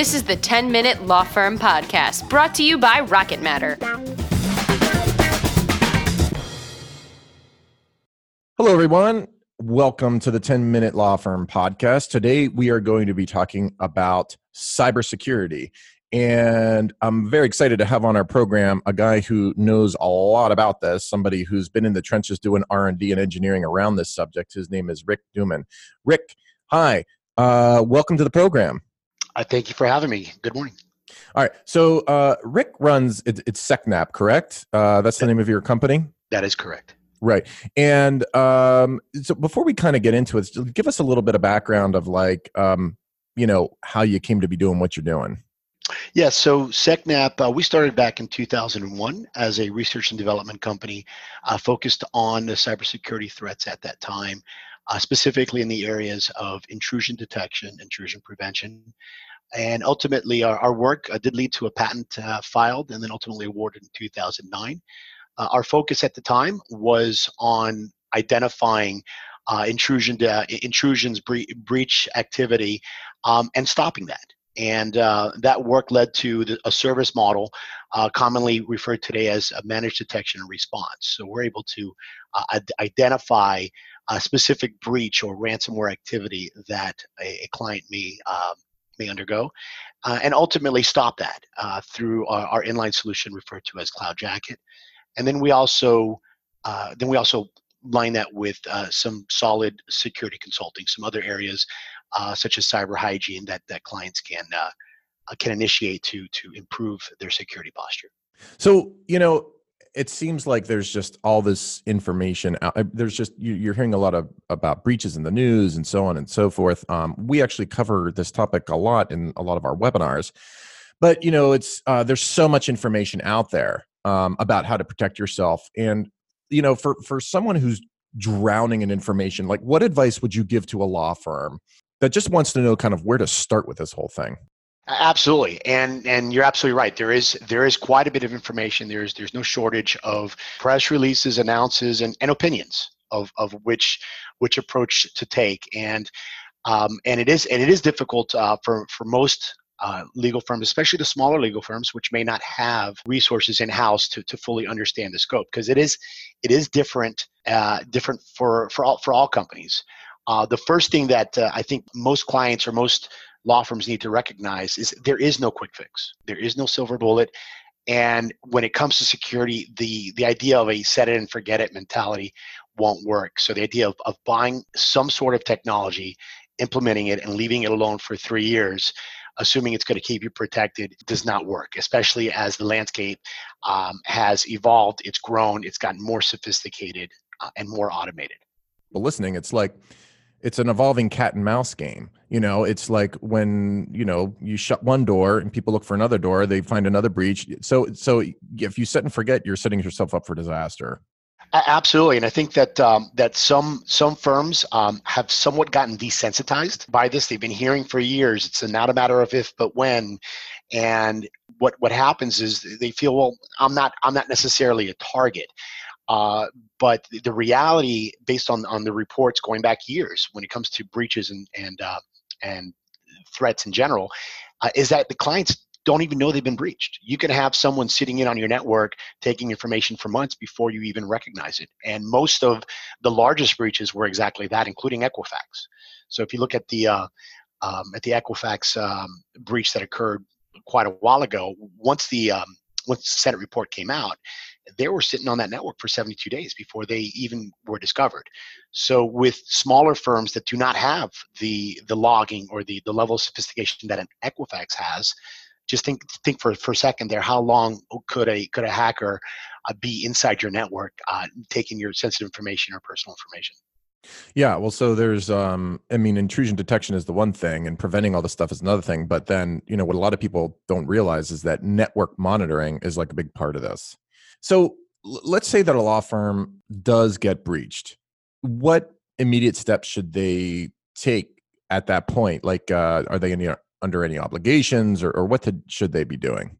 This is the 10 Minute Law Firm Podcast, brought to you by Rocket Matter. Hello, everyone. Welcome to the 10 Minute Law Firm Podcast. Today, we are going to be talking about cybersecurity. And I'm very excited to have on our program a guy who knows a lot about this, somebody who's been in the trenches doing R&D and engineering around this subject. His name is Rick Duman. Rick, hi. Uh, welcome to the program. I thank you for having me. Good morning. All right. So uh, Rick runs it, it's SecNap, correct? Uh, that's the name of your company. That is correct. Right. And um, so before we kind of get into it, give us a little bit of background of like, um, you know, how you came to be doing what you're doing. Yeah, so SecNap, uh, we started back in 2001 as a research and development company uh, focused on the cybersecurity threats at that time, uh, specifically in the areas of intrusion detection, intrusion prevention. And ultimately, our, our work uh, did lead to a patent uh, filed and then ultimately awarded in 2009. Uh, our focus at the time was on identifying intrusion, intrusions, bre- breach activity, um, and stopping that and uh, that work led to the, a service model uh, commonly referred today as managed detection and response. So we're able to uh, identify a specific breach or ransomware activity that a, a client may um, may undergo, uh, and ultimately stop that uh, through our, our, inline solution referred to as Cloud Jacket. And then we also uh, then we also line that with some solid security consulting, some other areas uh, such as cyber hygiene that that clients can uh, uh, can initiate to to improve their security posture. So you know, it seems like there's just all this information out. Uh, there's just you, are hearing a lot of about breaches in the news and so on and so forth. Um, we actually cover this topic a lot in a lot of our webinars, but you know, it's uh, there's so much information out there um, about how to protect yourself, and you know, for for someone who's drowning in information, like what advice would you give to a law firm that just wants to know kind of where to start with this whole thing. Absolutely, and and you're absolutely right. There is there is quite a bit of information. There's there's no shortage of press releases, announces, and, and opinions of, of which which approach to take. And um, and it is and it is difficult uh, for for most uh, legal firms, especially the smaller legal firms, which may not have resources in house to, to fully understand the scope, because it is it is different uh, different for for all for all companies. Uh, the first thing that uh, I think most clients or most law firms need to recognize is there is no quick fix. There is no silver bullet. And when it comes to security, the, the idea of a set it and forget it mentality won't work. So the idea of, of buying some sort of technology, implementing it, and leaving it alone for three years, assuming it's going to keep you protected, does not work, especially as the landscape um, has evolved, it's grown, it's gotten more sophisticated uh, and more automated. Well, listening, it's like it's an evolving cat and mouse game you know it's like when you know you shut one door and people look for another door they find another breach so so if you set and forget you're setting yourself up for disaster Absolutely, and I think that um, that some some firms um, have somewhat gotten desensitized by this. They've been hearing for years. It's not a matter of if, but when. And what what happens is they feel, well, I'm not I'm not necessarily a target. Uh, but the reality, based on, on the reports going back years, when it comes to breaches and and uh, and threats in general, uh, is that the clients don't even know they've been breached. You can have someone sitting in on your network taking information for months before you even recognize it. And most of the largest breaches were exactly that, including Equifax. So if you look at the uh, um, at the Equifax um, breach that occurred quite a while ago, once the um, once the Senate report came out, they were sitting on that network for 72 days before they even were discovered. So with smaller firms that do not have the the logging or the the level of sophistication that an Equifax has, just think think for for a second there. How long could a could a hacker uh, be inside your network, uh, taking your sensitive information or personal information? Yeah, well, so there's, um, I mean, intrusion detection is the one thing, and preventing all this stuff is another thing. But then, you know, what a lot of people don't realize is that network monitoring is like a big part of this. So let's say that a law firm does get breached. What immediate steps should they take at that point? Like, uh, are they any, under any obligations, or, or what to, should they be doing?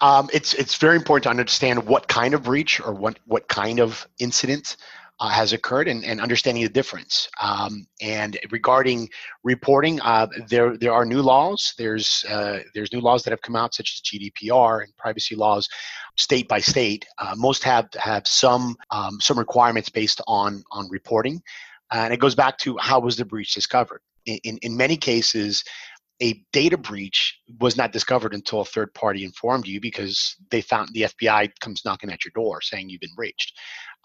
Um, it's it's very important to understand what kind of breach or what what kind of incident uh, has occurred and, and understanding the difference. Um, and regarding reporting, uh, there there are new laws. There's uh, there's new laws that have come out, such as GDPR and privacy laws, state by state. Uh, most have have some um, some requirements based on on reporting, and it goes back to how was the breach discovered. In, in, in many cases, a data breach was not discovered until a third party informed you because they found the FBI comes knocking at your door saying you've been breached.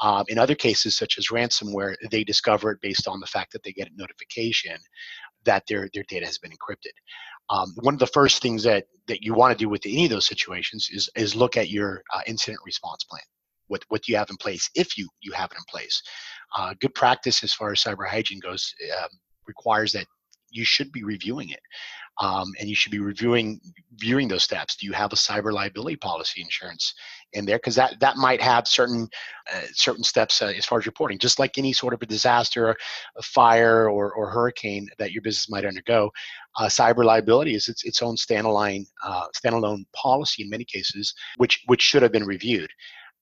Um, in other cases, such as ransomware, they discover it based on the fact that they get a notification that their, their data has been encrypted. Um, one of the first things that, that you want to do with any of those situations is, is look at your uh, incident response plan. What, what do you have in place if you, you have it in place? Uh, good practice as far as cyber hygiene goes um, requires that you should be reviewing it um, and you should be reviewing viewing those steps. Do you have a cyber liability policy insurance in there? Because that that might have certain uh, certain steps uh, as far as reporting. Just like any sort of a disaster, a fire or, or hurricane that your business might undergo, uh, cyber liability is its, its own standalone uh, standalone policy in many cases, which which should have been reviewed.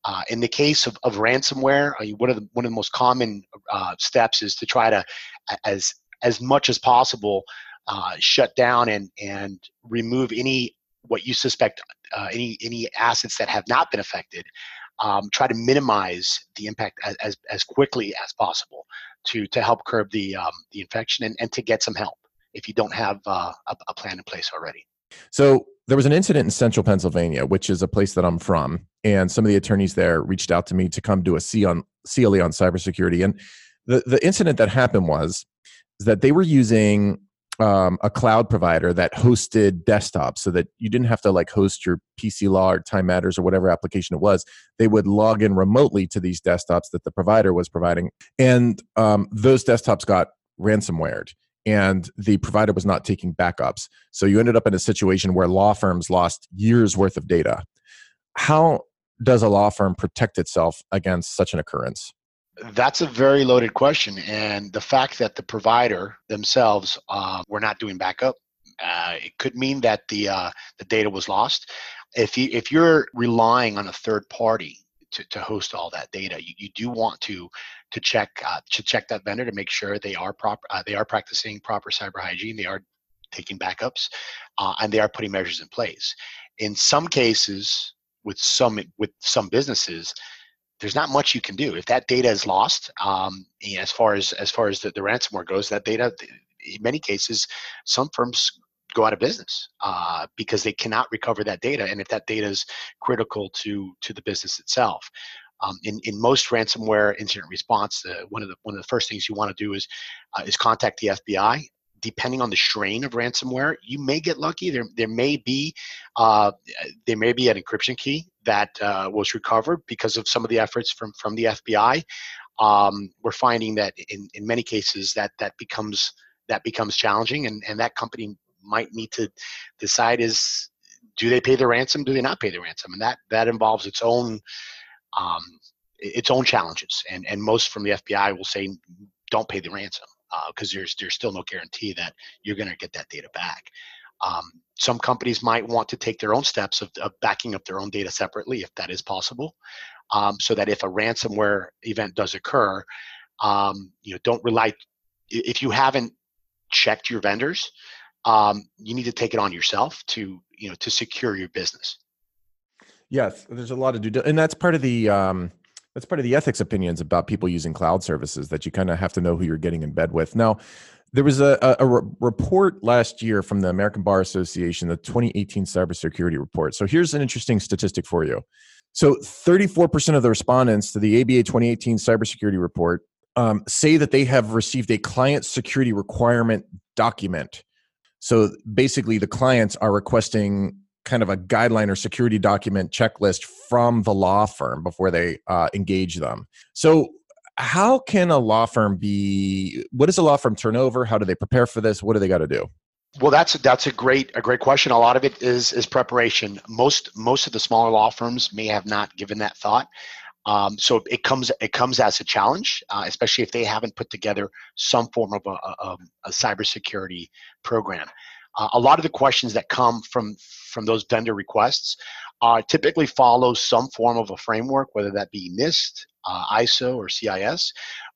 Uh, in the case of, of ransomware, uh, one of the one of the most common uh, steps is to try to, as as much as possible, uh, shut down and and remove any what you suspect uh, any any assets that have not been affected. Um, try to minimize the impact as, as, as, quickly as possible to to help curb the um, the infection and, and to get some help if you don't have uh, a, a plan in place already. So there was an incident in central Pennsylvania, which is a place that I'm from, and some of the attorneys there reached out to me to come do a C on CLE on cybersecurity. And the, the incident that happened was that they were using um, a cloud provider that hosted desktops so that you didn't have to like host your PC Law or Time Matters or whatever application it was. They would log in remotely to these desktops that the provider was providing. And um, those desktops got ransomwared and the provider was not taking backups. So you ended up in a situation where law firms lost years worth of data. How does a law firm protect itself against such an occurrence? That's a very loaded question, and the fact that the provider themselves uh, were not doing backup, uh, it could mean that the uh, the data was lost. If you if you're relying on a third party to, to host all that data, you, you do want to to check uh, to check that vendor to make sure they are proper uh, they are practicing proper cyber hygiene, they are taking backups, uh, and they are putting measures in place. In some cases, with some with some businesses, there's not much you can do if that data is lost. Um, as far as as far as the, the ransomware goes, that data, in many cases, some firms go out of business uh, because they cannot recover that data, and if that data is critical to to the business itself. Um, in, in most ransomware incident response, uh, one of the one of the first things you want to do is uh, is contact the FBI depending on the strain of ransomware, you may get lucky. There, there may be, uh, there may be an encryption key that uh, was recovered because of some of the efforts from from the FBI. Um, we're finding that in, in many cases that that becomes that becomes challenging, and, and that company might need to decide is do they pay the ransom, do they not pay the ransom, and that that involves its own um, its own challenges. And and most from the FBI will say don't pay the ransom because uh, there's there's still no guarantee that you're going to get that data back. Um, some companies might want to take their own steps of, of, backing up their own data separately, if that is possible, um, so that if a ransomware event does occur, um, you know, don't rely. If you haven't checked your vendors, um, you need to take it on yourself to you know to secure your business. Yes, there's a lot of due, and that's part of the um, that's part of the ethics opinions about people using cloud services that you kind of have to know who you're getting in bed with. Now, there was a, a, a report last year from the American Bar Association, the 2018 cybersecurity report. So here's an interesting statistic for you. So 34% of the respondents to the ABA 2018 cybersecurity report um, say that they have received a client security requirement document. So basically, the clients are requesting kind of a guideline or security document checklist from the law firm before they uh, engage them. So, how can a law firm be? What does a law firm turn over? How do they prepare for this? What do they got to do? Well, that's that's a great a great question. A lot of it is is preparation. Most most of the smaller law firms may have not given that thought. Um, so it comes it comes as a challenge, uh, especially if they haven't put together some form of a, a, a cybersecurity program. Uh, a lot of the questions that come from from those vendor requests uh, typically follow some form of a framework, whether that be NIST, uh, ISO, or CIS,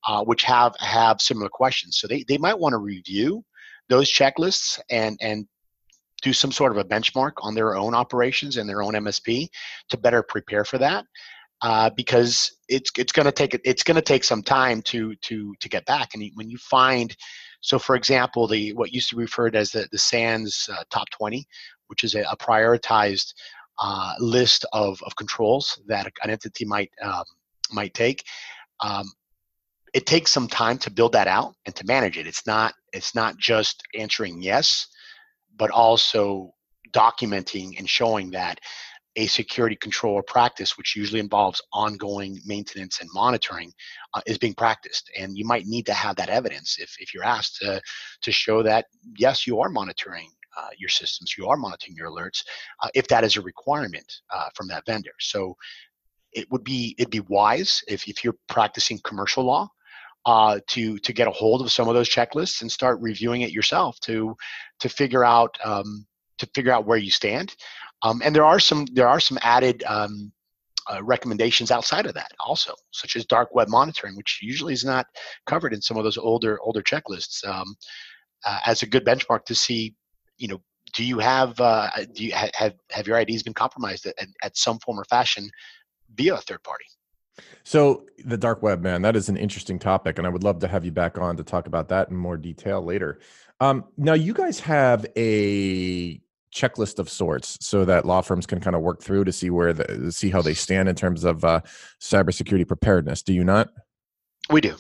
uh, which have have similar questions. So they, they might want to review those checklists and and do some sort of a benchmark on their own operations and their own MSP to better prepare for that. Uh, because it's it's going to take it's going to take some time to to to get back. And when you find, so for example, the what used to be referred as the the SANS uh, top 20, which is a, a prioritized uh, list of, of controls that an entity might um, might take. Um, it takes some time to build that out and to manage it. It's not it's not just answering yes, but also documenting and showing that a security control or practice, which usually involves ongoing maintenance and monitoring, uh, is being practiced. And you might need to have that evidence if, if you're asked to, to show that, yes, you are monitoring uh, your systems, you are monitoring your alerts, uh, if that is a requirement uh, from that vendor. So it would be it'd be wise if, if you're practicing commercial law uh, to to get a hold of some of those checklists and start reviewing it yourself to to figure out um, to figure out where you stand. Um, and there are some there are some added um, uh, recommendations outside of that also, such as dark web monitoring, which usually is not covered in some of those older older checklists, um, uh, as a good benchmark to see, you know, do you have uh, do you ha- have have your IDs been compromised at, at some form or fashion via a third party? So the dark web, man, that is an interesting topic, and I would love to have you back on to talk about that in more detail later. Um, now, you guys have a checklist of sorts so that law firms can kind of work through to see where the see how they stand in terms of uh, cybersecurity preparedness. Do you not? We do.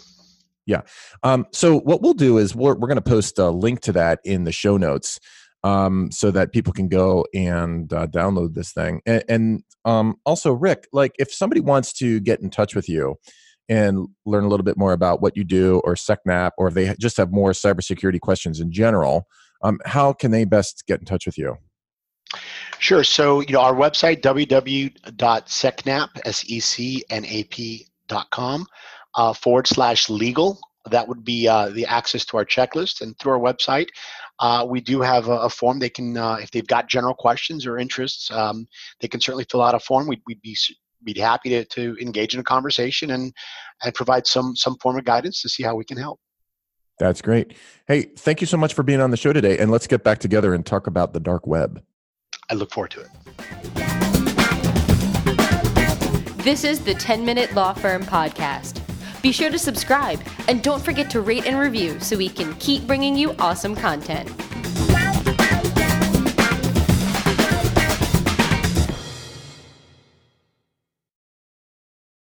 Yeah. Um, so what we'll do is we're we're going to post a link to that in the show notes um, so that people can go and uh, download this thing. And, and um, also, Rick, like if somebody wants to get in touch with you and learn a little bit more about what you do, or SecNap, or if they just have more cybersecurity questions in general, um, how can they best get in touch with you? Sure. So, you know, our website, www.secnap, S-E-C-N-A-P.com, uh, forward slash legal. That would be uh, the access to our checklist. And through our website, uh, we do have a, a form they can, uh, if they've got general questions or interests, um, they can certainly fill out a form. We'd, we'd be be happy to, to engage in a conversation and and provide some some form of guidance to see how we can help. That's great. Hey, thank you so much for being on the show today, and let's get back together and talk about the dark web. I look forward to it. This is the 10 Minute Law Firm Podcast. Be sure to subscribe and don't forget to rate and review so we can keep bringing you awesome content.